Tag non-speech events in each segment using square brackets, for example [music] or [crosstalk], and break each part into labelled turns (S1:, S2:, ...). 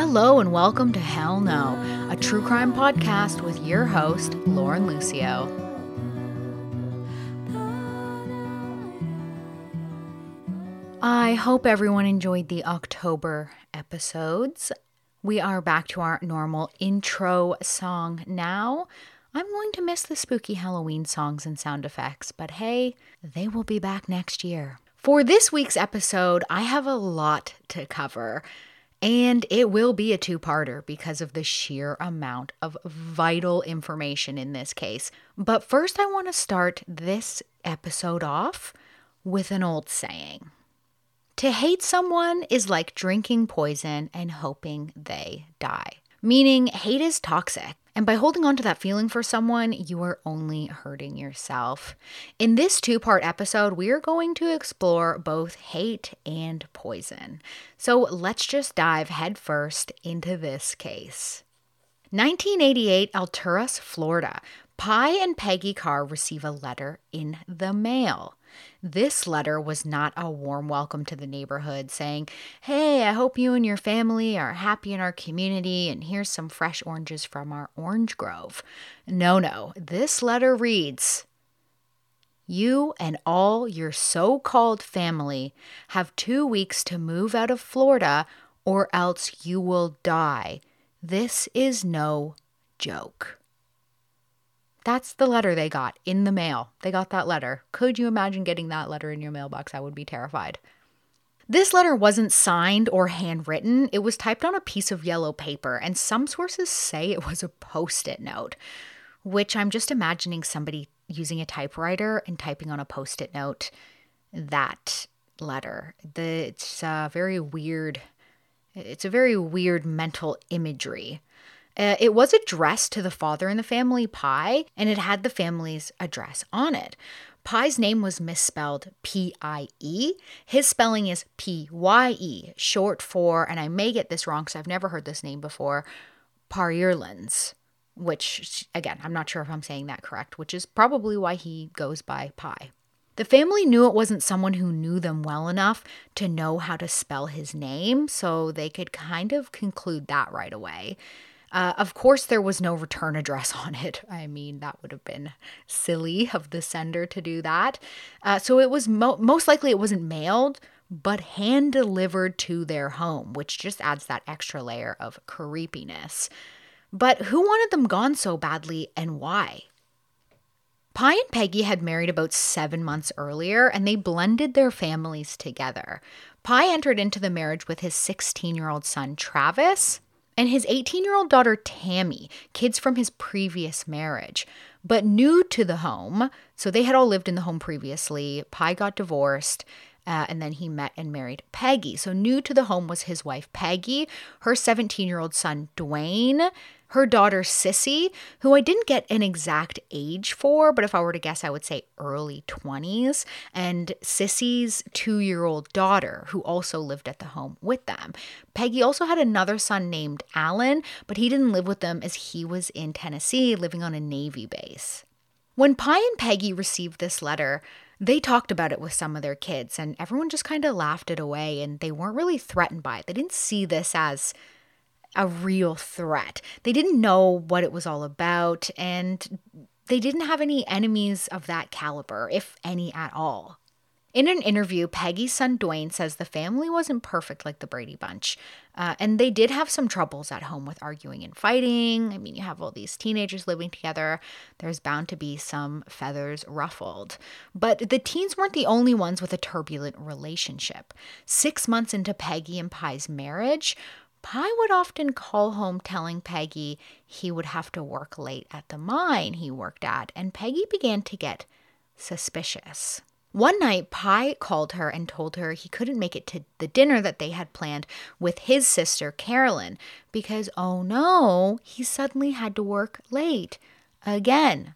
S1: Hello and welcome to Hell No, a true crime podcast with your host, Lauren Lucio. I hope everyone enjoyed the October episodes. We are back to our normal intro song now. I'm going to miss the spooky Halloween songs and sound effects, but hey, they will be back next year. For this week's episode, I have a lot to cover. And it will be a two parter because of the sheer amount of vital information in this case. But first, I want to start this episode off with an old saying To hate someone is like drinking poison and hoping they die. Meaning, hate is toxic. And by holding on to that feeling for someone, you are only hurting yourself. In this two part episode, we are going to explore both hate and poison. So let's just dive headfirst into this case. 1988, Alturas, Florida. Pye and Peggy Carr receive a letter in the mail. This letter was not a warm welcome to the neighborhood saying, Hey, I hope you and your family are happy in our community, and here's some fresh oranges from our orange grove. No, no, this letter reads, you and all your so called family have two weeks to move out of Florida or else you will die. This is no joke. That's the letter they got in the mail. They got that letter. Could you imagine getting that letter in your mailbox? I would be terrified. This letter wasn't signed or handwritten. It was typed on a piece of yellow paper, and some sources say it was a post it note, which I'm just imagining somebody using a typewriter and typing on a post it note that letter. It's a very weird. It's a very weird mental imagery. Uh, it was addressed to the father in the family, Pye, and it had the family's address on it. Pye's name was misspelled P I E. His spelling is P Y E, short for, and I may get this wrong because I've never heard this name before, Parirlands, which, again, I'm not sure if I'm saying that correct, which is probably why he goes by Pye. The family knew it wasn't someone who knew them well enough to know how to spell his name, so they could kind of conclude that right away. Uh, of course, there was no return address on it. I mean, that would have been silly of the sender to do that. Uh, so it was mo- most likely it wasn't mailed, but hand delivered to their home, which just adds that extra layer of creepiness. But who wanted them gone so badly and why? Pye and Peggy had married about seven months earlier and they blended their families together. Pye entered into the marriage with his 16 year old son, Travis, and his 18 year old daughter Tammy, kids from his previous marriage, but new to the home. So they had all lived in the home previously. Pye got divorced. Uh, and then he met and married Peggy. So, new to the home was his wife Peggy, her 17 year old son Dwayne, her daughter Sissy, who I didn't get an exact age for, but if I were to guess, I would say early 20s, and Sissy's two year old daughter, who also lived at the home with them. Peggy also had another son named Alan, but he didn't live with them as he was in Tennessee living on a Navy base. When Pye and Peggy received this letter, they talked about it with some of their kids, and everyone just kind of laughed it away, and they weren't really threatened by it. They didn't see this as a real threat. They didn't know what it was all about, and they didn't have any enemies of that caliber, if any at all. In an interview, Peggy's son Dwayne says the family wasn't perfect like the Brady Bunch, uh, and they did have some troubles at home with arguing and fighting. I mean, you have all these teenagers living together, there's bound to be some feathers ruffled. But the teens weren't the only ones with a turbulent relationship. Six months into Peggy and Pye's marriage, Pye would often call home telling Peggy he would have to work late at the mine he worked at, and Peggy began to get suspicious. One night, Pye called her and told her he couldn't make it to the dinner that they had planned with his sister, Carolyn, because, oh no, he suddenly had to work late again.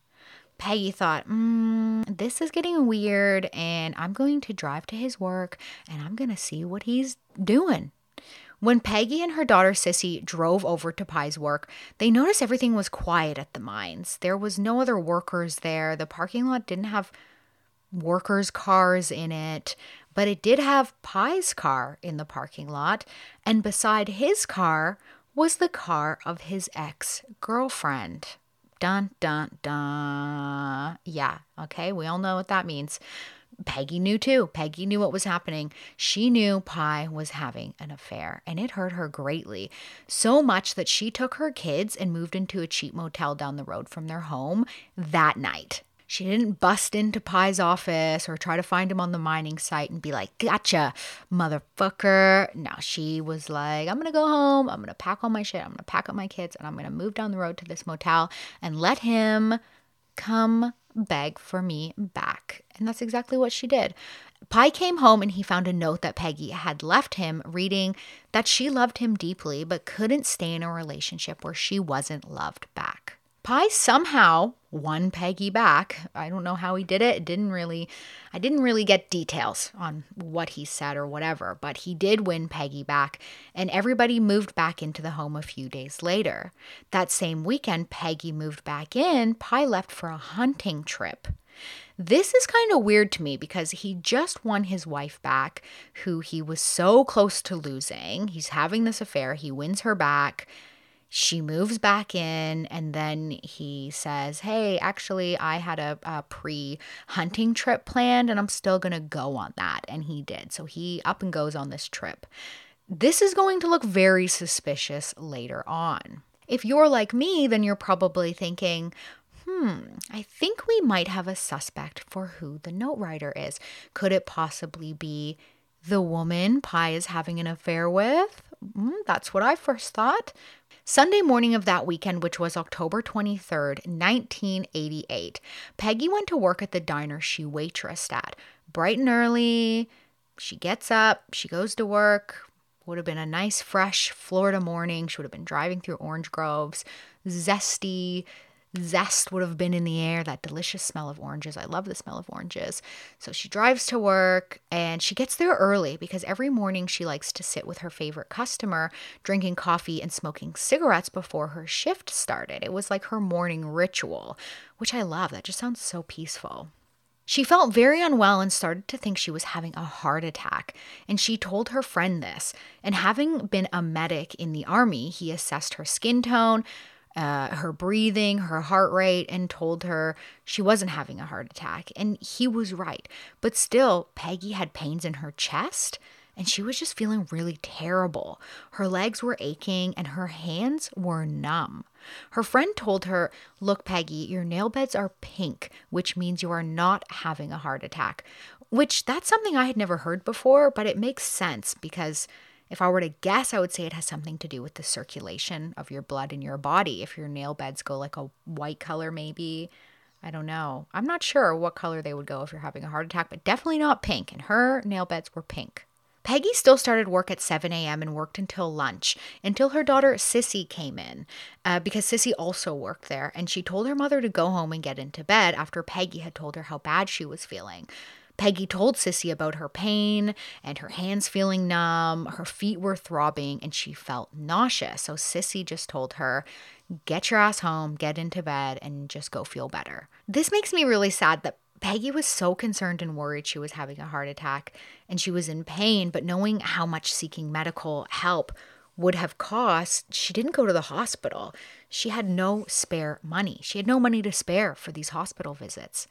S1: Peggy thought, mm, this is getting weird, and I'm going to drive to his work and I'm going to see what he's doing. When Peggy and her daughter Sissy drove over to Pye's work, they noticed everything was quiet at the mines. There was no other workers there. The parking lot didn't have workers' cars in it. but it did have Pye's car in the parking lot, and beside his car was the car of his ex girlfriend. Dun, dun, dun. Yeah, okay, we all know what that means. Peggy knew too. Peggy knew what was happening. She knew Pye was having an affair, and it hurt her greatly. So much that she took her kids and moved into a cheap motel down the road from their home that night. She didn't bust into Pye's office or try to find him on the mining site and be like, gotcha, motherfucker. No, she was like, I'm gonna go home, I'm gonna pack all my shit, I'm gonna pack up my kids, and I'm gonna move down the road to this motel and let him come beg for me back. And that's exactly what she did. Pye came home and he found a note that Peggy had left him, reading that she loved him deeply but couldn't stay in a relationship where she wasn't loved back. Pye somehow won Peggy back. I don't know how he did it. It didn't really I didn't really get details on what he said or whatever, but he did win Peggy back and everybody moved back into the home a few days later. That same weekend Peggy moved back in, Pye left for a hunting trip. This is kind of weird to me because he just won his wife back, who he was so close to losing. He's having this affair, he wins her back she moves back in and then he says hey actually i had a, a pre hunting trip planned and i'm still going to go on that and he did so he up and goes on this trip this is going to look very suspicious later on if you're like me then you're probably thinking hmm, I think we might have a suspect for who the note writer is. Could it possibly be the woman Pye is having an affair with? Mm, that's what I first thought. Sunday morning of that weekend, which was October 23rd, 1988, Peggy went to work at the diner she waitressed at. Bright and early, she gets up, she goes to work. Would have been a nice, fresh Florida morning. She would have been driving through orange groves, zesty, zest would have been in the air, that delicious smell of oranges. I love the smell of oranges. So she drives to work and she gets there early because every morning she likes to sit with her favorite customer, drinking coffee and smoking cigarettes before her shift started. It was like her morning ritual, which I love. That just sounds so peaceful. She felt very unwell and started to think she was having a heart attack. And she told her friend this. And having been a medic in the army, he assessed her skin tone, uh, her breathing, her heart rate, and told her she wasn't having a heart attack. And he was right. But still, Peggy had pains in her chest and she was just feeling really terrible. Her legs were aching and her hands were numb. Her friend told her, Look, Peggy, your nail beds are pink, which means you are not having a heart attack. Which that's something I had never heard before, but it makes sense because if I were to guess, I would say it has something to do with the circulation of your blood in your body. If your nail beds go like a white color, maybe. I don't know. I'm not sure what color they would go if you're having a heart attack, but definitely not pink. And her nail beds were pink. Peggy still started work at 7 a.m. and worked until lunch, until her daughter Sissy came in, uh, because Sissy also worked there. And she told her mother to go home and get into bed after Peggy had told her how bad she was feeling. Peggy told Sissy about her pain and her hands feeling numb, her feet were throbbing, and she felt nauseous. So Sissy just told her, Get your ass home, get into bed, and just go feel better. This makes me really sad that Peggy was so concerned and worried she was having a heart attack and she was in pain, but knowing how much seeking medical help would have cost, she didn't go to the hospital. She had no spare money. She had no money to spare for these hospital visits.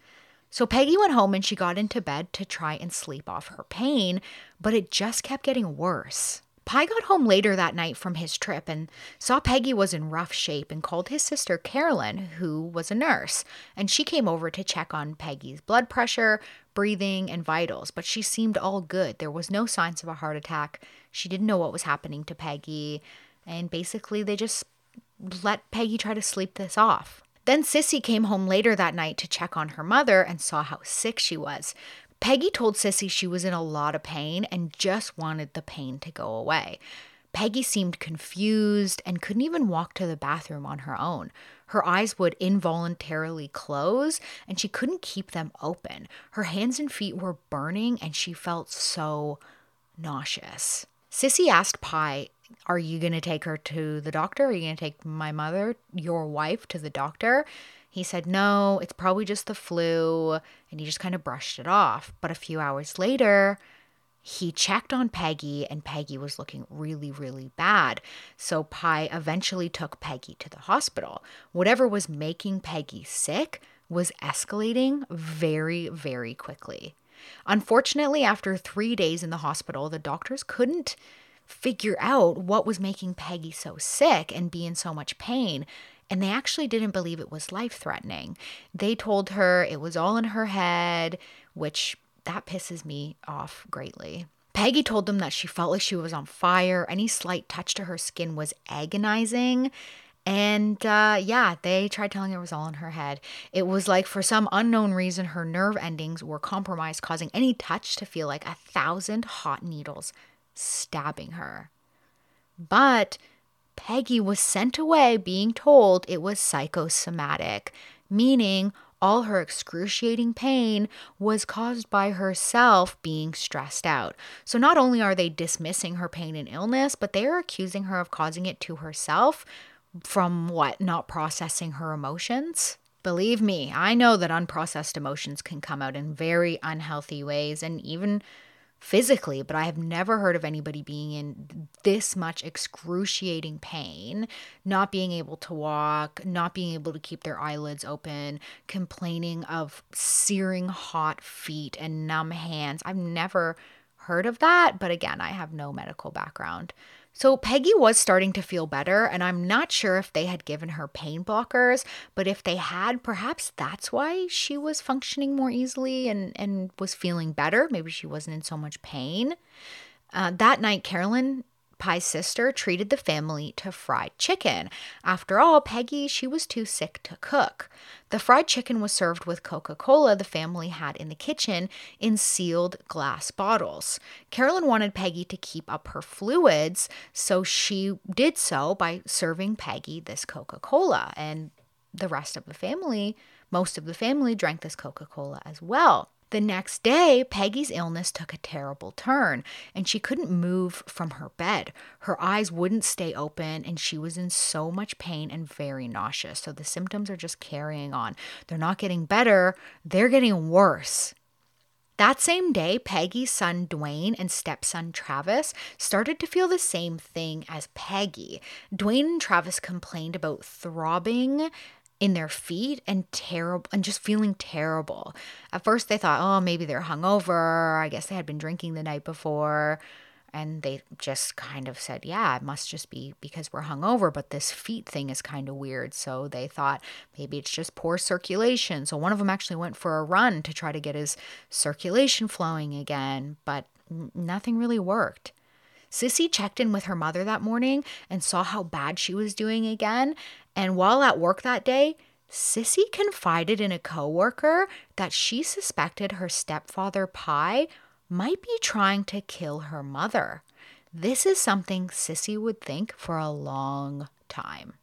S1: So Peggy went home and she got into bed to try and sleep off her pain, but it just kept getting worse. Pye got home later that night from his trip and saw Peggy was in rough shape and called his sister Carolyn, who was a nurse, and she came over to check on Peggy's blood pressure, breathing, and vitals, but she seemed all good. There was no signs of a heart attack. She didn't know what was happening to Peggy, and basically they just let Peggy try to sleep this off. Then Sissy came home later that night to check on her mother and saw how sick she was. Peggy told Sissy she was in a lot of pain and just wanted the pain to go away. Peggy seemed confused and couldn't even walk to the bathroom on her own. Her eyes would involuntarily close and she couldn't keep them open. Her hands and feet were burning and she felt so nauseous. Sissy asked Pye are you going to take her to the doctor? Are you going to take my mother, your wife, to the doctor? He said, No, it's probably just the flu. And he just kind of brushed it off. But a few hours later, he checked on Peggy, and Peggy was looking really, really bad. So Pye eventually took Peggy to the hospital. Whatever was making Peggy sick was escalating very, very quickly. Unfortunately, after three days in the hospital, the doctors couldn't figure out what was making Peggy so sick and be in so much pain. And they actually didn't believe it was life threatening. They told her it was all in her head, which that pisses me off greatly. Peggy told them that she felt like she was on fire. Any slight touch to her skin was agonizing. And uh, yeah, they tried telling her it was all in her head. It was like, for some unknown reason, her nerve endings were compromised, causing any touch to feel like a thousand hot needles stabbing her. But Peggy was sent away being told it was psychosomatic, meaning all her excruciating pain was caused by herself being stressed out. So not only are they dismissing her pain and illness, but they are accusing her of causing it to herself from what? Not processing her emotions? Believe me, I know that unprocessed emotions can come out in very unhealthy ways and even physically, but I have never heard of anybody being in this much excruciating pain, not being able to walk, not being able to keep their eyelids open, complaining of searing hot feet and numb hands. I've never heard of that, but again, I have no medical background. So Peggy was starting to feel better, and I'm not sure if they had given her pain blockers, but if they had, perhaps that's why she was functioning more easily and, and was feeling better. Maybe she wasn't in so much pain. Uh, that night, Carolyn Pye's sister treated the family to fried chicken. After all, Peggy, she was too sick to cook. The fried chicken was served with Coca Cola the family had in the kitchen in sealed glass bottles. Carolyn wanted Peggy to keep up her fluids, so she did so by serving Peggy this Coca Cola. And the rest of the family, most of the family, drank this Coca Cola as well. The next day, Peggy's illness took a terrible turn, and she couldn't move from her bed. Her eyes wouldn't stay open, and she was in so much pain and very nauseous. So the symptoms are just carrying on. They're not getting better, they're getting worse. That same day, Peggy's son Dwayne and stepson Travis started to feel the same thing as Peggy. Dwayne and Travis complained about throbbing in their feet and terrible and just feeling terrible. At first they thought, "Oh, maybe they're hungover. I guess they had been drinking the night before." And they just kind of said, "Yeah, it must just be because we're hungover, but this feet thing is kind of weird." So they thought maybe it's just poor circulation. So one of them actually went for a run to try to get his circulation flowing again, but nothing really worked. Sissy checked in with her mother that morning and saw how bad she was doing again. And while at work that day, Sissy confided in a coworker that she suspected her stepfather Pye might be trying to kill her mother. This is something Sissy would think for a long time.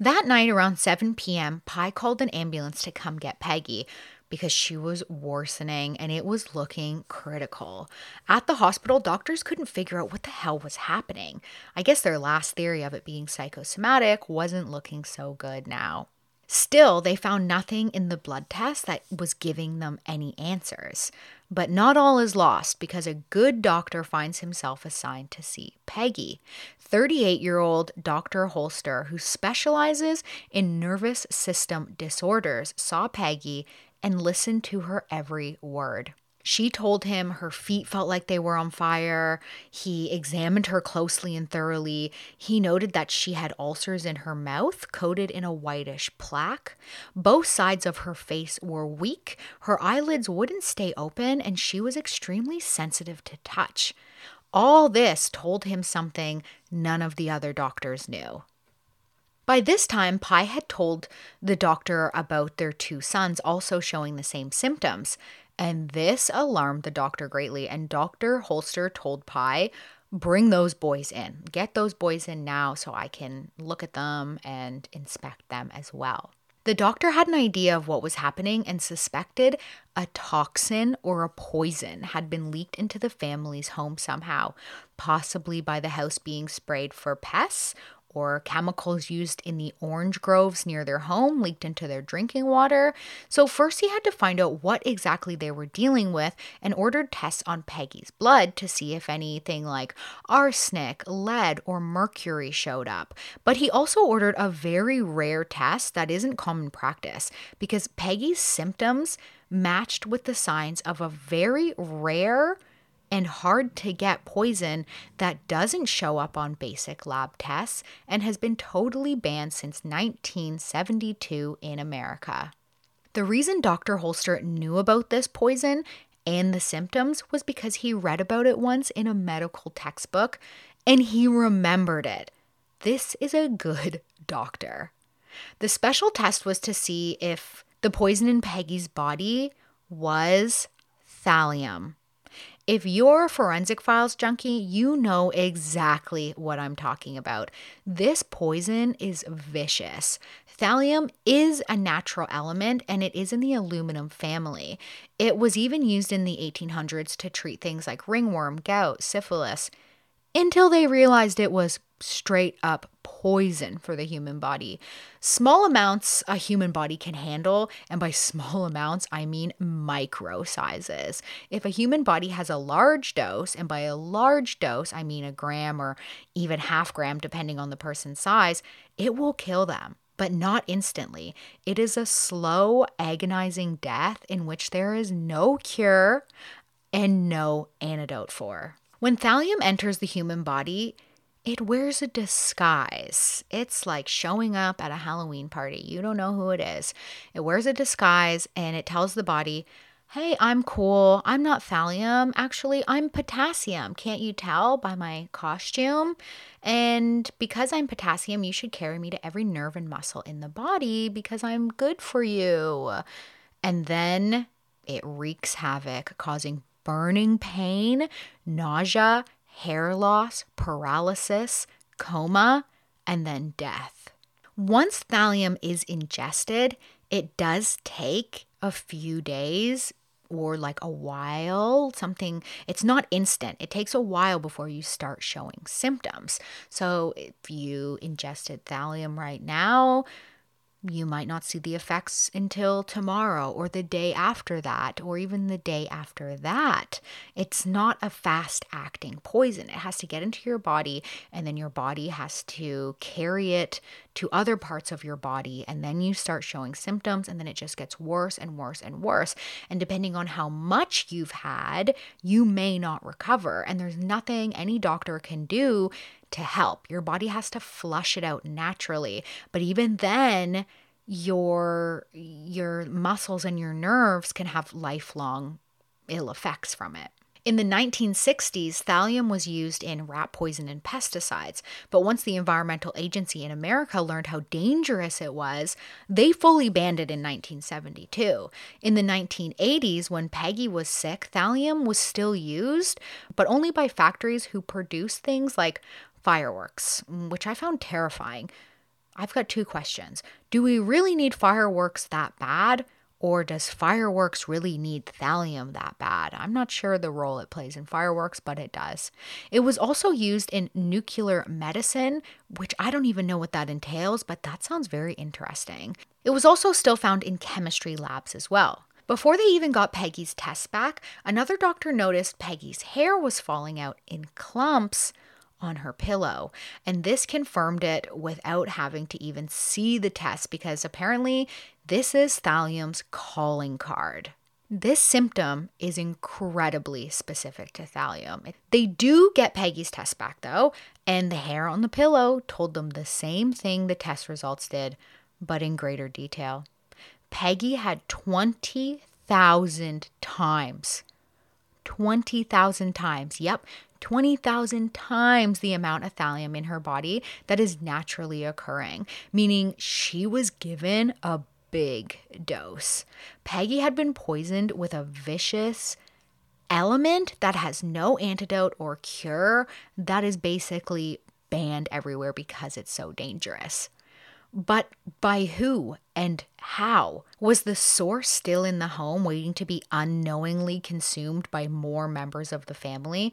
S1: That night around 7 p.m., Pye called an ambulance to come get Peggy, because she was worsening and it was looking critical. At the hospital, doctors couldn't figure out what the hell was happening. I guess their last theory of it being psychosomatic wasn't looking so good now. Still, they found nothing in the blood test that was giving them any answers. But not all is lost because a good doctor finds himself assigned to see Peggy. 38 year old Dr. Holster, who specializes in nervous system disorders, saw Peggy and listened to her every word. She told him her feet felt like they were on fire. He examined her closely and thoroughly. He noted that she had ulcers in her mouth, coated in a whitish plaque. Both sides of her face were weak. Her eyelids wouldn't stay open, and she was extremely sensitive to touch. All this told him something none of the other doctors knew. By this time, Pye had told the doctor about their two sons also showing the same symptoms, and this alarmed the doctor greatly. And Dr. Holster told Pye, Bring those boys in. Get those boys in now so I can look at them and inspect them as well. The doctor had an idea of what was happening and suspected a toxin or a poison had been leaked into the family's home somehow, possibly by the house being sprayed for pests or chemicals used in the orange groves near their home leaked into their drinking water. So, first he had to find out what exactly they were dealing with and ordered tests on Peggy's blood to see if anything like arsenic, lead, or mercury showed up. But he also ordered a very rare test that isn't common practice because Peggy's symptoms matched with the signs of a very rare and hard to get poison that doesn't show up on basic lab tests and has been totally banned since 1972 in America. The reason Dr. Holster knew about this poison and the symptoms was because he read about it once in a medical textbook and he remembered it. This is a good [laughs] doctor. The special test was to see if the poison in Peggy's body was thallium. If you're forensic files junkie, you know exactly what I'm talking about. This poison is vicious. Thallium is a natural element and it is in the aluminum family. It was even used in the 1800s to treat things like ringworm, gout, syphilis, until they realized it was straight up poison for the human body. Small amounts a human body can handle, and by [laughs] small amounts, I mean micro sizes. If a human body has a large dose, and by a large dose, I mean a gram or even half gram, depending on the person's size, it will kill them. But not instantly. It is a slow, agonizing death in which there is no cure and no antidote for. When thallium enters the human body, it wears a disguise. It's like showing up at a Halloween party. You don't know who it is. It wears a disguise and it tells the body, hey, I'm cool. I'm not thallium. Actually, I'm potassium. Can't you tell by my costume? And because I'm potassium, you should carry me to every nerve and muscle in the body because I'm good for you. And then it wreaks havoc, causing burning pain, nausea, hair loss, paralysis, coma, and then death. Once thallium is ingested, it does take a few days or like a while, something, it's not instant. It takes a while before you start showing symptoms. So if you ingested thallium right now, you might not see the effects until tomorrow or the day after that or even the day after that. It's not a fast acting poison. It has to get into your body and then your body has to carry it to other parts of your body and then you start showing symptoms and then it just gets worse and worse and worse. And depending on how much you've had, you may not recover and there's nothing any doctor can do to help. Your body has to flush it out naturally. But even then, your your muscles and your nerves can have lifelong ill effects from it. In the 1960s, thallium was used in rat poison and pesticides, but once the Environmental Agency in America learned how dangerous it was, they fully banned it in 1972. In the 1980s, when Peggy was sick, thallium was still used, but only by factories who produce things like fireworks, mm, which I found terrifying. I've got two questions. Do we really need fireworks that bad? Or does fireworks really need thallium that bad? I'm not sure the role it plays in fireworks, but it does. It was also used in nuclear medicine, which I don't even know what that entails, but that sounds very interesting. It was also still found in chemistry labs as well. Before they even got Peggy's tests back, another doctor noticed Peggy's hair was falling out in clumps on her pillow. And this confirmed it without having to even see the test because apparently this is thallium's calling card. This symptom is incredibly specific to thallium. They do get Peggy's test back though, and the hair on the pillow told them the same thing the test results did, but in greater detail. Peggy had 20,000 times 20,000 times. Yep, 20,000 times the amount of thallium in her body that is naturally occurring, meaning she was given a big dose. Peggy had been poisoned with a vicious element that has no antidote or cure that is basically banned everywhere because it's so dangerous. But by who and how? Was the source still in the home waiting to be unknowingly consumed by more members of the family?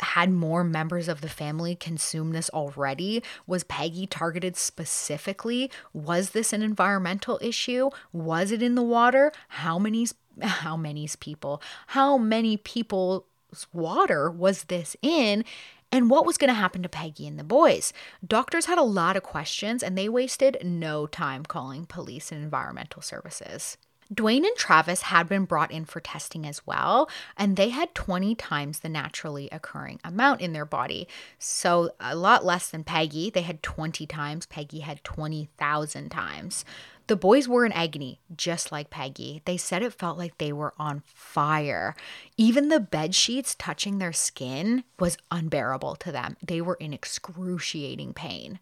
S1: Had more members of the family consume this already? Was Peggy targeted specifically? Was this an environmental issue? Was it in the water? How many how many's people? How many people's water was this in? And what was going to happen to Peggy and the boys? Doctors had a lot of questions and they wasted no time calling police and environmental services. Dwayne and Travis had been brought in for testing as well, and they had 20 times the naturally occurring amount in their body. So, a lot less than Peggy. They had 20 times, Peggy had 20,000 times. The boys were in agony, just like Peggy. They said it felt like they were on fire. Even the bed sheets touching their skin was unbearable to them. They were in excruciating pain.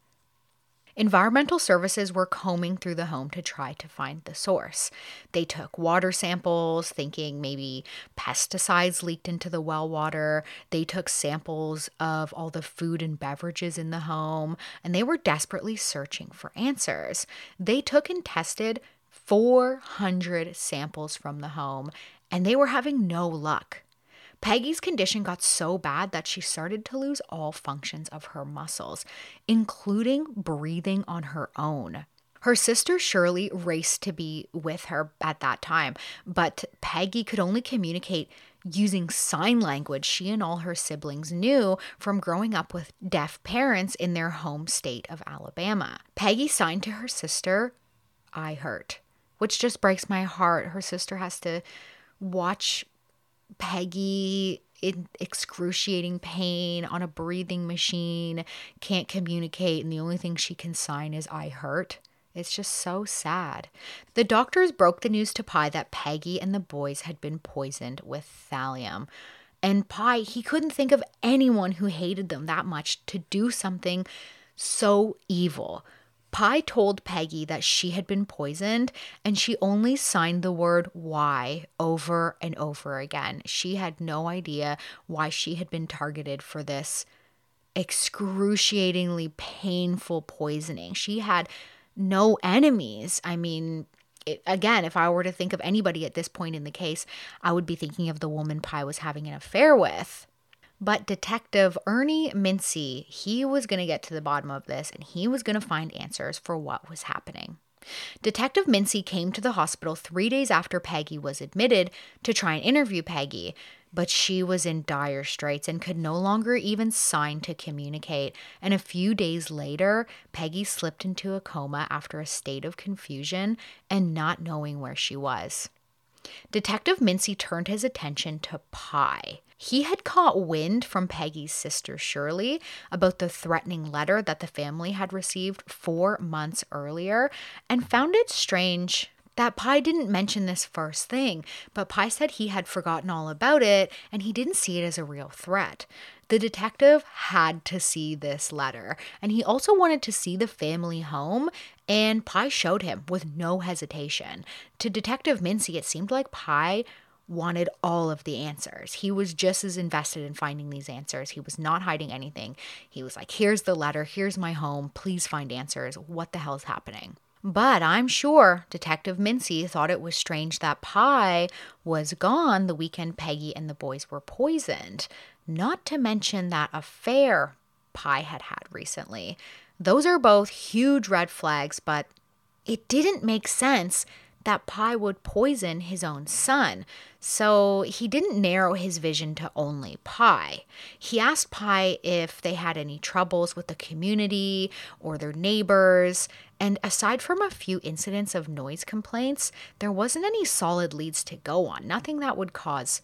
S1: Environmental services were combing through the home to try to find the source. They took water samples, thinking maybe pesticides leaked into the well water. They took samples of all the food and beverages in the home, and they were desperately searching for answers. They took and tested 400 samples from the home, and they were having no luck. Peggy's condition got so bad that she started to lose all functions of her muscles, including breathing on her own. Her sister Shirley raced to be with her at that time, but Peggy could only communicate using sign language she and all her siblings knew from growing up with deaf parents in their home state of Alabama. Peggy signed to her sister, I hurt, which just breaks my heart. Her sister has to watch Peggy in excruciating pain on a breathing machine, can't communicate, and the only thing she can sign is I hurt. It's just so sad. The doctors broke the news to Pye that Peggy and the boys had been poisoned with thallium. And Pye, he couldn't think of anyone who hated them that much to do something so evil. Pye told Peggy that she had been poisoned and she only signed the word why over and over again. She had no idea why she had been targeted for this excruciatingly painful poisoning. She had no enemies. I mean, it, again, if I were to think of anybody at this point in the case, I would be thinking of the woman Pye was having an affair with. But Detective Ernie Mincy, he was going to get to the bottom of this and he was going to find answers for what was happening. Detective Mincy came to the hospital three days after Peggy was admitted to try and interview Peggy, but she was in dire straits and could no longer even sign to communicate. And a few days later, Peggy slipped into a coma after a state of confusion and not knowing where she was. Detective Mincy turned his attention to Pye. He had caught wind from Peggy's sister Shirley about the threatening letter that the family had received four months earlier and found it strange that Pye didn't mention this first thing, but Pye said he had forgotten all about it and he didn't see it as a real threat. The detective had to see this letter, and he also wanted to see the family home, and Pye showed him with no hesitation. To Detective Mincy, it seemed like Pye wanted all of the answers. He was just as invested in finding these answers. He was not hiding anything. He was like, here's the letter, here's my home, please find answers. What the hell is happening? But I'm sure Detective Mincy thought it was strange that Pye was gone the weekend Peggy and the boys were poisoned, not to mention that affair Pye had had recently. Those are both huge red flags, but it didn't make sense that Pye would poison his own son. So he didn't narrow his vision to only Pye. He asked Pye if they had any troubles with the community or their neighbors. And aside from a few incidents of noise complaints, there wasn't any solid leads to go on, nothing that would cause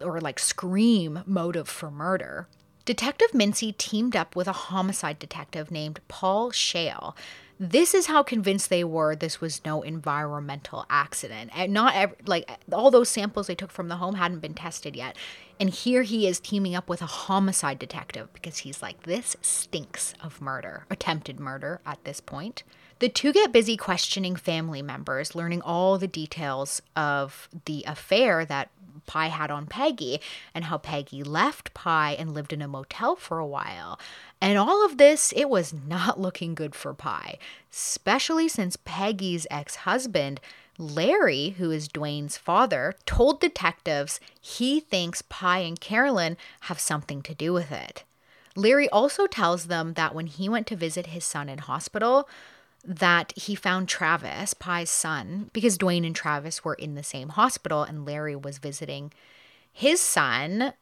S1: or like scream motive for murder. Detective Mincy teamed up with a homicide detective named Paul Shale this is how convinced they were this was no environmental accident. And not every, like all those samples they took from the home hadn't been tested yet. And here he is teaming up with a homicide detective because he's like, this stinks of murder, attempted murder at this point. The two get busy questioning family members, learning all the details of the affair that Pye had on Peggy and how Peggy left Pye and lived in a motel for a while. And all of this, it was not [laughs] looking good for Pye, especially since Peggy's ex husband Larry, who is Dwayne's father, told detectives he thinks Pye and Carolyn have something to do with it. Larry also tells them that when he went to visit his son in hospital, that he found Travis, Pye's son, because Dwayne and Travis were in the same hospital and Larry was visiting his son.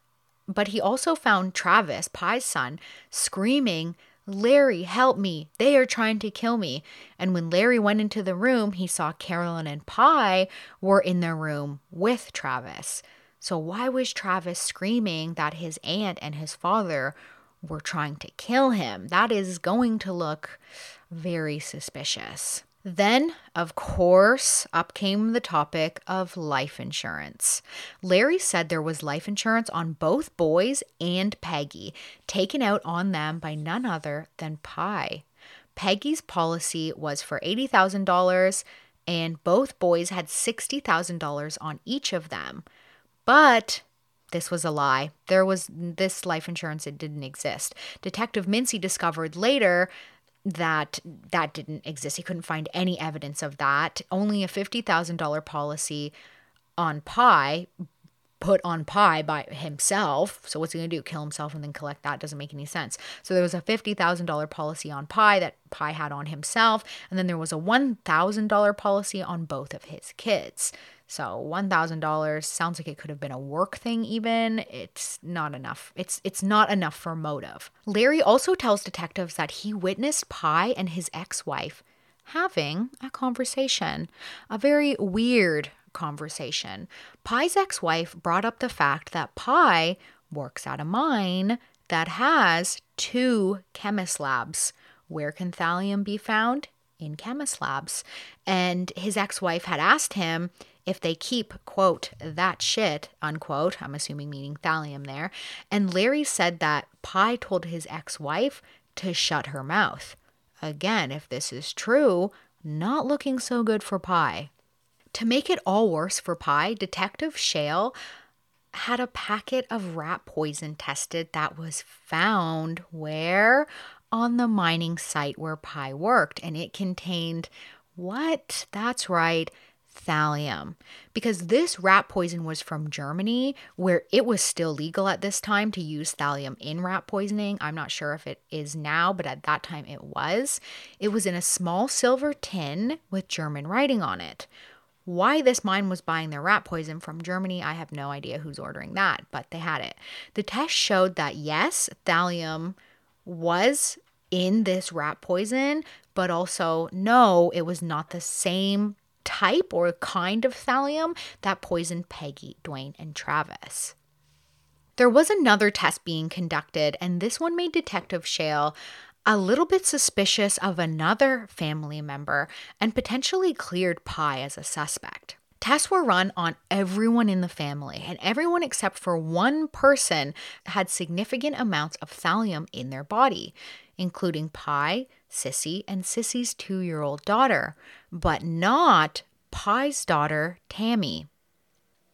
S1: But he also found Travis, Pye's son, screaming, Larry, help me. They are trying to kill me. And when Larry went into the room, he saw Carolyn and Pye were in their room with Travis. So, why was Travis screaming that his aunt and his father were trying to kill him? That is going to look very suspicious. Then, of course, up came the topic of life insurance. Larry said there was life insurance on both boys and Peggy, taken out on them by none other than Pye. Peggy's policy was for $80,000, and both boys had $60,000 on each of them. But this was a lie. There was this life insurance, it didn't exist. Detective Mincy discovered later that that didn't exist. He couldn't find any evidence of that. Only a $50,000 policy on Pye put on Pye by himself. So what's he going to do? Kill himself and then collect that? Doesn't make any sense. So there was a $50,000 policy on Pye that Pye had on himself. And then there was a $1,000 policy on both of his kids. So $1,000 sounds like it could have been a work thing even. It's not enough. It's it's not enough for motive. Larry also tells detectives that he witnessed Pye and his ex-wife having a conversation. A very weird conversation. Pye's ex-wife brought up the fact that Pye works at a mine that has two chemist labs. Where can thallium be found? In chemist labs. And his ex wife had asked him if they keep, quote, that shit, unquote, I'm assuming meaning thallium there. And Larry said that Pye told his ex wife to shut her mouth. Again, if this is true, not looking so good for Pye. To make it all worse for Pye, Detective Shale had a packet of rat poison tested that was found where? On the mining site where Pye worked, and it contained what? That's right, thallium because this rat poison was from Germany where it was still legal at this time to use thallium in rat poisoning. I'm not sure if it is now, but at that time it was. It was in a small silver tin with German writing on it. Why this mine was buying their rat poison from Germany, I have no idea who's ordering that, but they had it. The test showed that yes, thallium was in this rat poison, but also no, it was not the same type or kind of thallium that poisoned Peggy, Dwayne, and Travis. There was another test being conducted, and this one made Detective Shale a little bit suspicious of another family member and potentially cleared Pye as a suspect. Tests were run on everyone in the family, and everyone except for one person had significant amounts of thallium in their body, including Pye, Sissy, and Sissy's two year old daughter, but not Pye's daughter, Tammy.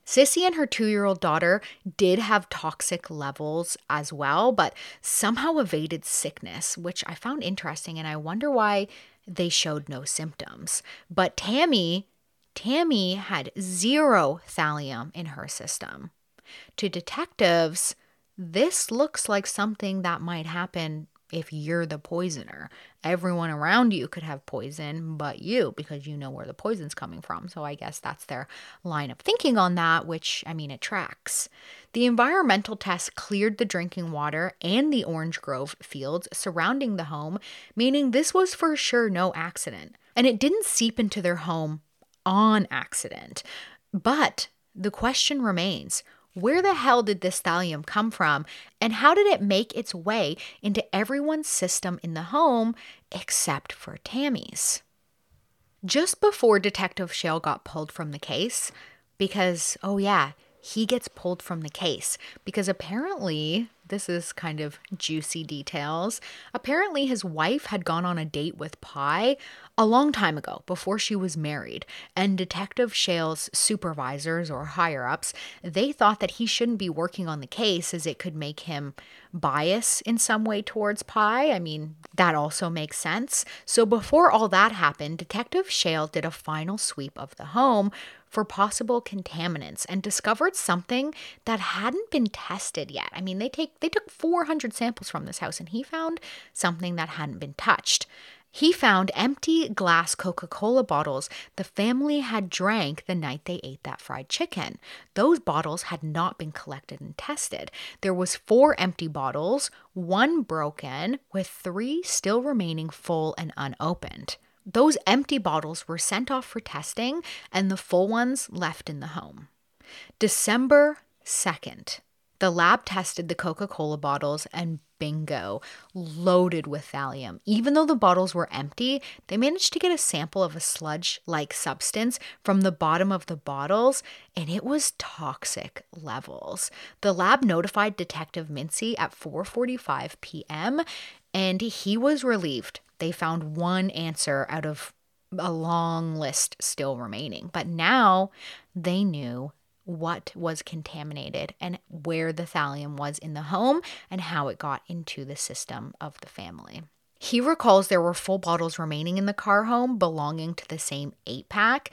S1: Sissy and her two year old daughter did have toxic levels as well, but somehow evaded sickness, which I found interesting, and I wonder why they showed no symptoms. But Tammy, Tammy had zero thallium in her system. To detectives, this looks like something that might happen if you're the poisoner. Everyone around you could have poison, but you, because you know where the poison's coming from. So I guess that's their line of thinking on that, which I mean, it tracks. The environmental test cleared the drinking water and the orange grove fields surrounding the home, meaning this was for sure no accident. And it didn't seep into their home on accident. But the question remains where the hell did this thallium come from? And how did it make its way into everyone's system in the home except for Tammy's? Just before Detective Shale got pulled from the case, because, oh yeah, he gets pulled from the case because apparently this is kind of juicy details. Apparently, his wife had gone on a date with Pye a long time ago, before she was married, and Detective Shale's supervisors or higher ups, they thought that he shouldn't be working on the case as it could make him bias in some way towards Pye. I mean, that also makes sense. So before all that happened, Detective Shale did a final sweep of the home for possible contaminants and discovered something that hadn't been tested yet. I mean, they take they took 400 samples from this house and he found something that hadn't been touched. He found empty glass Coca Cola bottles the family had drank the night they ate that fried chicken. Those bottles had not been collected and tested. There was four empty bottles, one broken, with three still remaining full and unopened. Those empty bottles were sent off for testing and the full ones left in the home. December 2nd, the lab tested the Coca Cola bottles and bingo, loaded with thallium. Even though the bottles were empty, they managed to get a sample of a sludge like substance from the bottom of the bottles, and it was toxic levels. The lab notified Detective Mincy at 4:45 p.m., and he was relieved they found one answer out of a long list still remaining. But now they knew what was contaminated and where the thallium was in the home and how it got into the system of the family. He recalls there were full bottles remaining in the Carr home belonging to the same eight pack,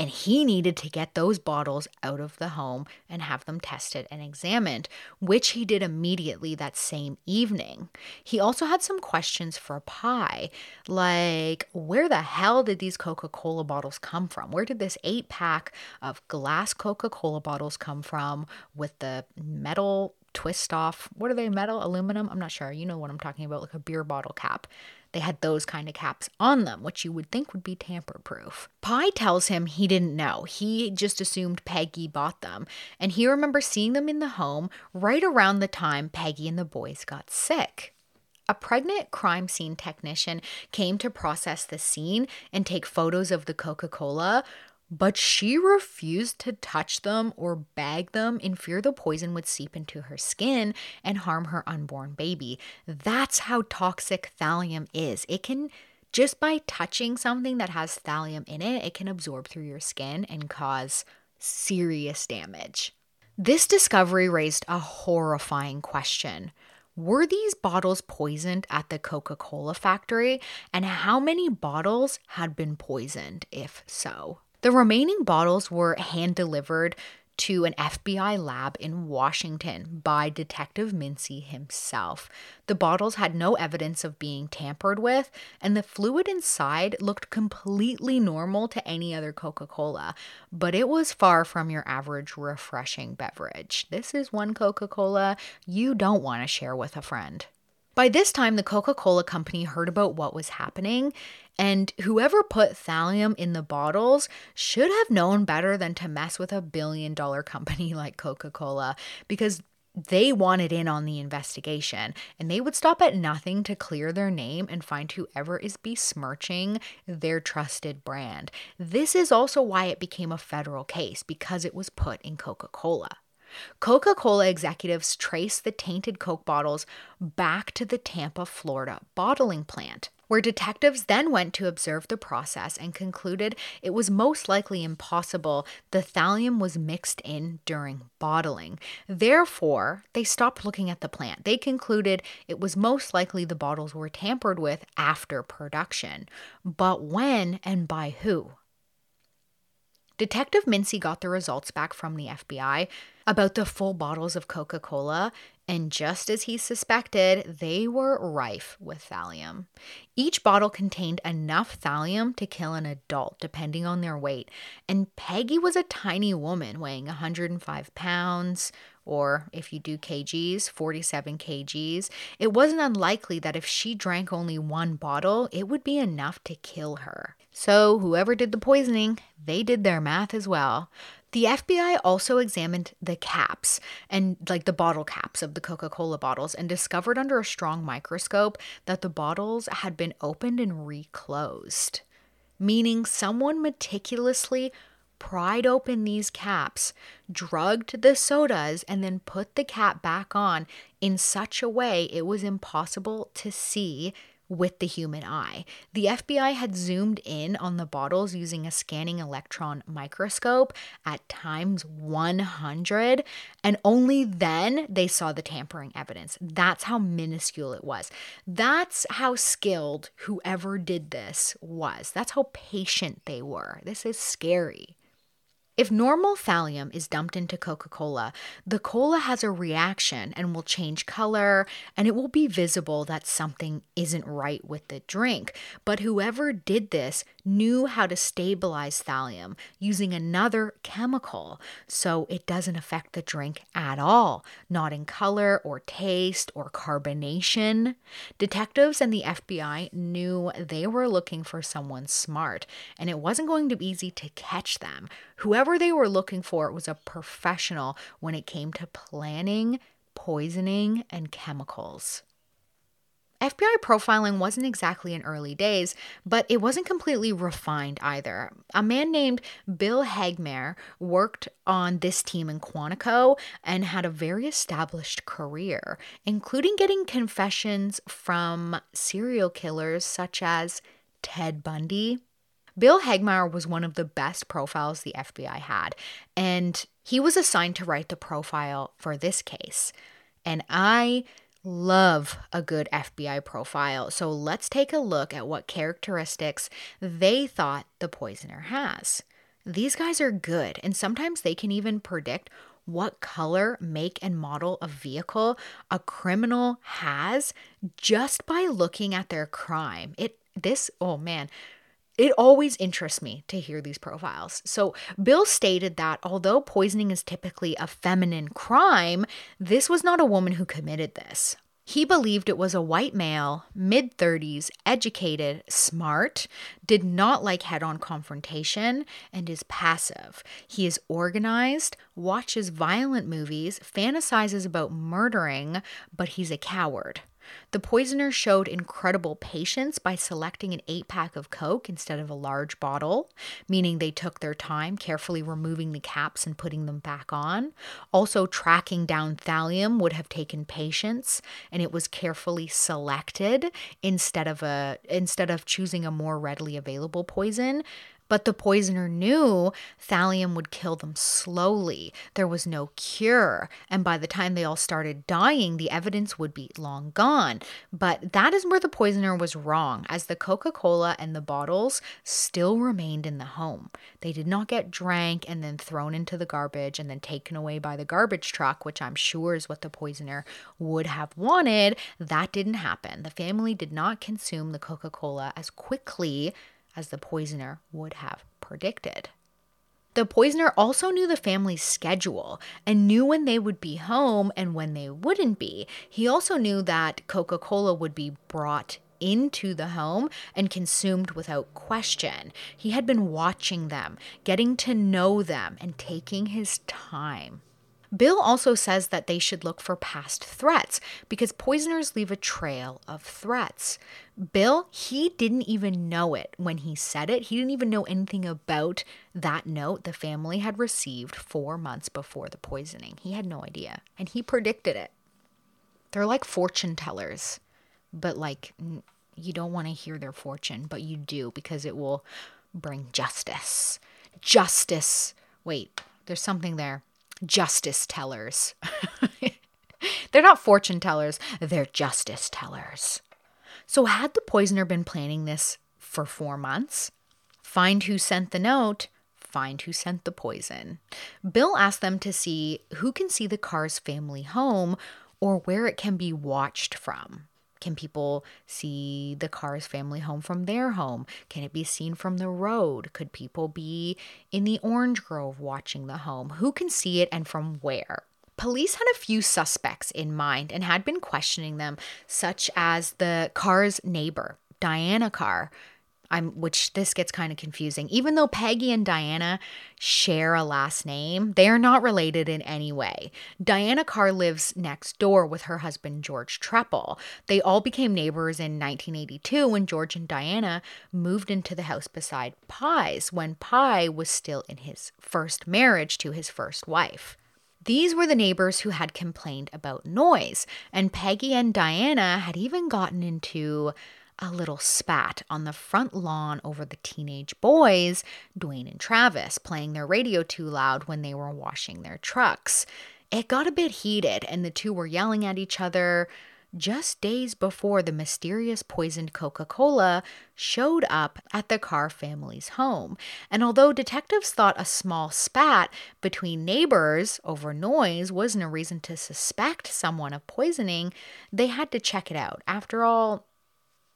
S1: and he needed to get those bottles out of the home and have them tested and examined, which he did immediately that same evening. He also had some questions for Pye, like where the hell did these Coca Cola bottles come from? Where did this eight pack of glass Coca Cola bottles come from with the metal twist off? What are they, metal, aluminum? I'm not sure. You know what I'm talking about, like a beer bottle cap. They had those kind of caps on them, which you would think would be tamper proof. Pye tells him he didn't know. He just assumed Peggy bought them. And he remembers seeing them in the home right around the time Peggy and the boys got sick. A pregnant crime scene technician came to process the scene and take photos of the Coca Cola, but she refused to touch them or bag them in fear the poison would seep into her skin and harm her unborn baby. That's how toxic thallium is. It can just by touching something that has thallium in it, it can absorb through your skin and cause serious damage. This discovery raised a horrifying question. Were these bottles poisoned at the Coca Cola factory? And how many bottles had been poisoned, if so? The remaining bottles were hand delivered to an FBI lab in Washington by Detective Mincy himself. The bottles had no evidence of being tampered with, and the fluid inside looked completely normal to any other Coca Cola, but it was far from your average refreshing beverage. This is one Coca Cola you don't want to share with a friend. By this time, the Coca Cola company heard about what was happening, and whoever put thallium in the bottles should have known better than to mess with a billion dollar company [laughs] like Coca Cola because they wanted in on the investigation and they would stop at nothing to clear their name and find whoever is besmirching their trusted brand. This is also why it became a federal case because it was put in Coca Cola. Coca Cola executives traced the tainted Coke bottles back to the Tampa, Florida bottling plant, where detectives then went to observe the process and concluded it was most likely impossible the thallium was mixed in during bottling. Therefore, they stopped looking at the plant. They concluded it was most likely the bottles were tampered with after production. But when and by who? Detective Mincy got the results back from the FBI about the full bottles of Coca Cola, and just as he suspected, they were rife with thallium. Each bottle contained enough thallium to kill an adult, depending on their weight. And Peggy was a tiny woman weighing 105 pounds, or if you do kgs, 47 kgs. It wasn't unlikely that if she drank only one bottle, it would be enough to kill her. So, whoever did the poisoning, they did their math as well. The FBI also examined the caps and like the bottle caps of the Coca Cola bottles and discovered under a strong microscope that the bottles had been opened and reclosed, meaning someone meticulously pried open these caps, drugged the sodas, and then put the cap back on in such a way it was impossible to see with the human eye. The FBI had zoomed in on the bottles using a scanning electron microscope at times 100, and only then they saw the tampering evidence. That's how minuscule it was. That's how skilled whoever did this was. That's how patient they were. This is scary. If normal thallium is dumped into Coca Cola, the cola has a reaction and will change color, and it will be visible that something isn't right with the drink. But whoever did this knew how to stabilize thallium using another chemical so it doesn't affect the drink at all, not in color or taste or carbonation. Detectives and the FBI knew they were looking for someone smart, and it wasn't going to be easy to catch them. Whoever they were looking for was a professional when it came to planning, poisoning, and chemicals. FBI profiling wasn't exactly in early days, but it wasn't completely refined either. A man named Bill Hagmaier worked on this team in Quantico and had a very established career, including getting confessions from serial killers such as Ted Bundy, Bill Hagmaier was one of the best profiles the FBI had, and he was assigned to write the profile for this case. And I love a good FBI profile, so let's take a look at what characteristics they thought the poisoner has. These guys are good, and sometimes they can even predict what color, make, and model of vehicle a criminal has just by looking at their crime. It this oh man, it always interests me to hear these profiles. So, Bill stated that although poisoning is typically a feminine crime, this was not a woman who committed this. He believed it was a white male, mid 30s, educated, smart, did not like head on confrontation, and is passive. He is organized, watches violent movies, fantasizes about murdering, but he's a coward. The poisoner showed incredible patience by selecting an eight pack of Coke instead of a large bottle, meaning they took their time carefully removing the caps and putting them back on. Also, tracking down thallium would have taken patience, and it was carefully selected instead of a instead of choosing a more readily available poison. But the poisoner knew thallium would kill them slowly. There was no cure. And by the time they all started dying, the evidence would be long gone. But that is where the poisoner was wrong, as the Coca Cola and the bottles still remained in the home. They did not get drank and then thrown into the garbage and then taken away by the garbage truck, which I'm sure is what the poisoner would have wanted. That didn't happen. The family did not consume the Coca Cola as quickly as the poisoner would have predicted. The poisoner also knew the family's schedule and knew when they would be home and when they wouldn't be. He also knew that Coca Cola would be brought into the home and consumed without question. He had been watching them, getting to know them, and taking his time. Bill also says that they should look for past threats because poisoners leave a trail of threats. Bill, he didn't even know it when he said it. He didn't even know anything about that note the family had received four months before the poisoning. He had no idea, and he predicted it. They're like fortune tellers, but like you don't want to hear their fortune, but you do because it will bring justice. Justice. Wait, there's something there justice tellers. [laughs] they're not fortune tellers, they're justice tellers. So, had the poisoner been planning this for four months? Find who sent the note, find who sent the poison. Bill asked them to see who can see the Carr's family home or where it can be watched from. Can people see the Carr's family home from their home? Can it be seen from the road? Could people be in the orange grove watching the home? Who can see it and from where? Police had a few suspects in mind and had been questioning them, such as the Carr's neighbor, Diana Carr. I'm which this gets kind of confusing. Even though Peggy and Diana share a last name, they are not related in any way. Diana Carr lives next door with her husband George Trepal. They all became neighbors in 1982 when George and Diana moved into the house beside Pye's when Pye was still in his first marriage to his first wife. These were the neighbors who had complained about noise, and Peggy and Diana had even gotten into a little spat on the front lawn over the teenage boys, Dwayne and Travis, playing their radio too loud when they were washing their trucks. It got a bit heated, and the two were yelling at each other just days before the mysterious poisoned Coca Cola showed up at the Carr family's home. And although detectives thought a small spat between neighbors over noise wasn't a reason to suspect someone of poisoning, they had to check it out. After all,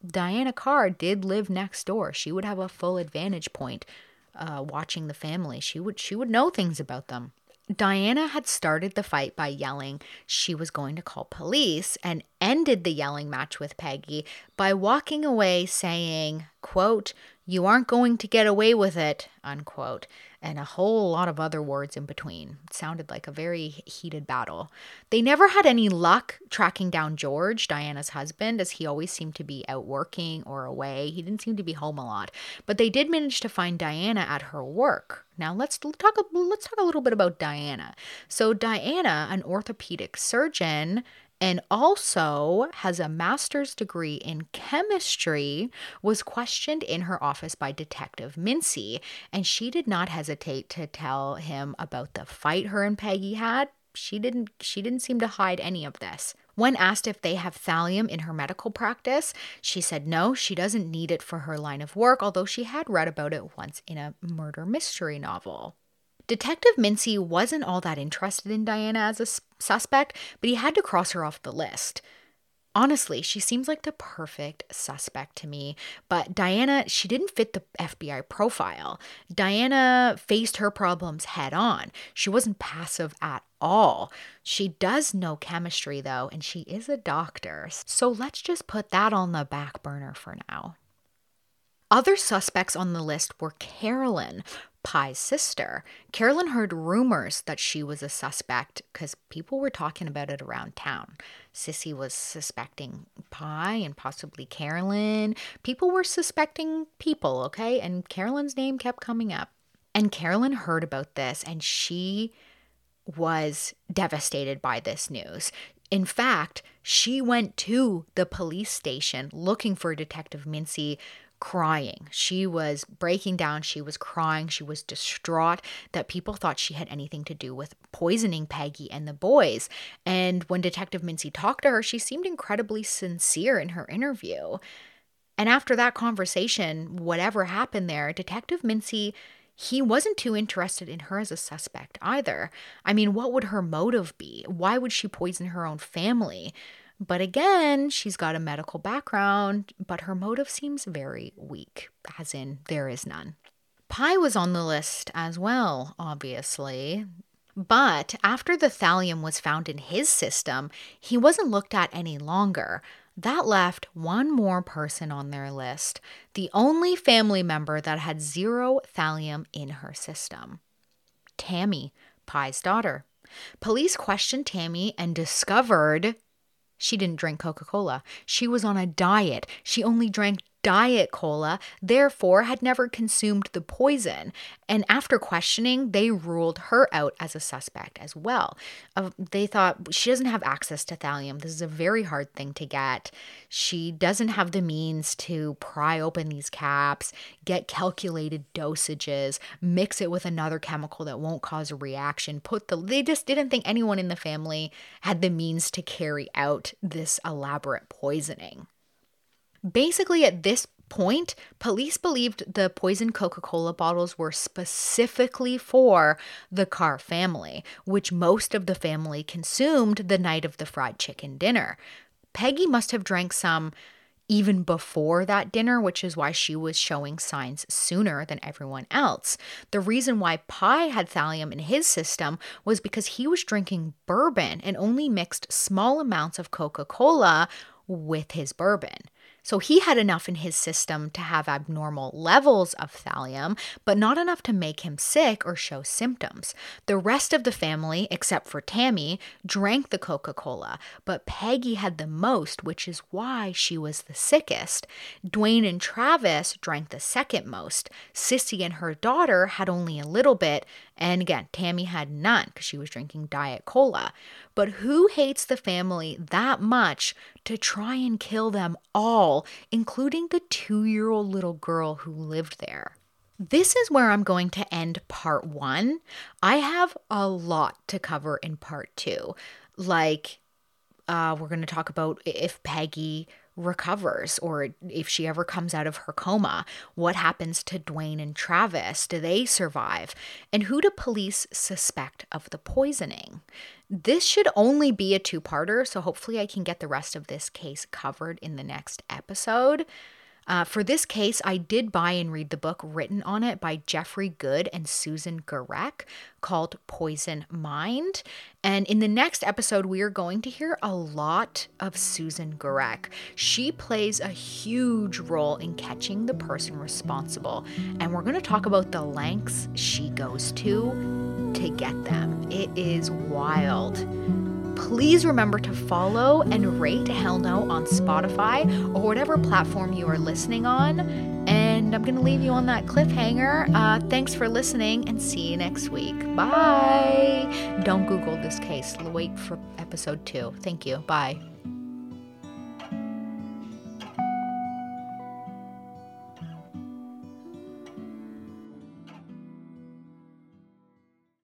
S1: Diana Carr did live next door. She would have a full advantage point uh, watching the family. She would she would know things about them. Diana had started the fight by yelling she was going to call police and ended the yelling match with Peggy by walking away saying, quote, you aren't going to get away with it, unquote, and a whole lot of other words in between. It sounded like a very heated battle. They never had any luck tracking down George, Diana's husband, as he always seemed to be out working or away. He didn't seem to be home a lot, but they did manage to find Diana at her work. Now let's talk let's talk a little bit about Diana. So Diana, an orthopedic surgeon, and also has a master's degree in chemistry, was questioned in her office by Detective Mincy, and she did not hesitate to tell him about the fight her and Peggy had. She didn't she didn't seem to hide any of this. When asked if they have thallium in her medical practice, she said no, she doesn't need it for her line of work, although she had read about it once in a murder mystery novel. Detective Mincy wasn't all that interested in Diana as a suspect, but he had to cross her off the list. Honestly, she seems like the perfect suspect to me, but Diana, she didn't fit the FBI profile. Diana faced her problems head on. She wasn't passive at all. She does know chemistry, though, and she is a doctor. So let's just put that on the back burner for now. Other suspects on the list were Carolyn, Pye's sister. Carolyn heard rumors that she was a suspect because people were talking about it around town. Sissy was suspecting Pye and possibly Carolyn. People were suspecting people, okay? And Carolyn's name kept coming up. And Carolyn heard about this and she was devastated by this news. In fact, she went to the police station looking for Detective Mincy crying. She was breaking down. She was crying. She was distraught that people thought she had anything to do with poisoning Peggy and the boys. And when Detective Mincy talked to her, she seemed incredibly sincere in her interview. And after that conversation, whatever happened there, Detective Mincy he wasn't too interested in her as a suspect either. I mean, what would her motive be? Why would she poison her own family? But again, she's got a medical background, but her motive seems very weak, as in, there is none. Pye was on the list as well, obviously. But after the thallium was found in his system, he wasn't looked at any longer. That left one more person on their list, the only family member that had zero thallium in her system Tammy, Pye's daughter. Police questioned Tammy and discovered she didn't drink Coca Cola. She was on a diet. She only drank Diet Cola, therefore had never consumed the poison. And after questioning, they ruled her out as a suspect as well. Uh, they thought she doesn't have access to thallium. This is a very hard thing to get. She doesn't have the means to pry open these caps, get calculated dosages, mix it with another chemical that won't cause a reaction. Put the they just didn't think anyone in the family had the means to carry out this elaborate poisoning. Basically, at this point, police believed the poisoned Coca Cola bottles were specifically for the Carr family, which most of the family consumed the night of the fried chicken dinner. Peggy must have drank some even before that dinner, which is why she was showing signs sooner than everyone else. The reason why Pye had thallium in his system was because he was drinking bourbon and only mixed small amounts of Coca Cola with his bourbon. So he had enough in his system to have abnormal levels of thallium, but not enough to make him sick or show symptoms. The rest of the family, except for Tammy, drank the Coca Cola, but Peggy had the most, which is why she was the sickest. Dwayne and Travis drank the second most. Sissy and her daughter had only a little bit, and again, Tammy had none because she was drinking Diet Cola. But who hates the family that much to try and kill them all, including the two year old little girl who lived there? This is where I'm going to end part one. I have a lot to cover in part two. Like, uh, we're going to talk about if Peggy recovers or if she ever comes out of her coma. What happens to Dwayne and Travis? Do they survive? And who do police suspect of the poisoning? This should only be a two parter, so hopefully I can get the rest of this case covered in the next episode. Uh, for this case, I did buy and read the book written on it by Jeffrey Good and Susan Goreck called Poison Mind. And in the next episode, we are going to hear a lot of Susan Goreck. She plays a huge role in catching the person responsible. And we're going to talk about the lengths she goes to to get them. It is wild. Please remember to follow and rate Hell No on Spotify or whatever platform you are listening on. And I'm going to leave you on that cliffhanger. Uh, thanks for listening and see you next week. Bye. Don't Google this case. Wait for episode two. Thank you. Bye.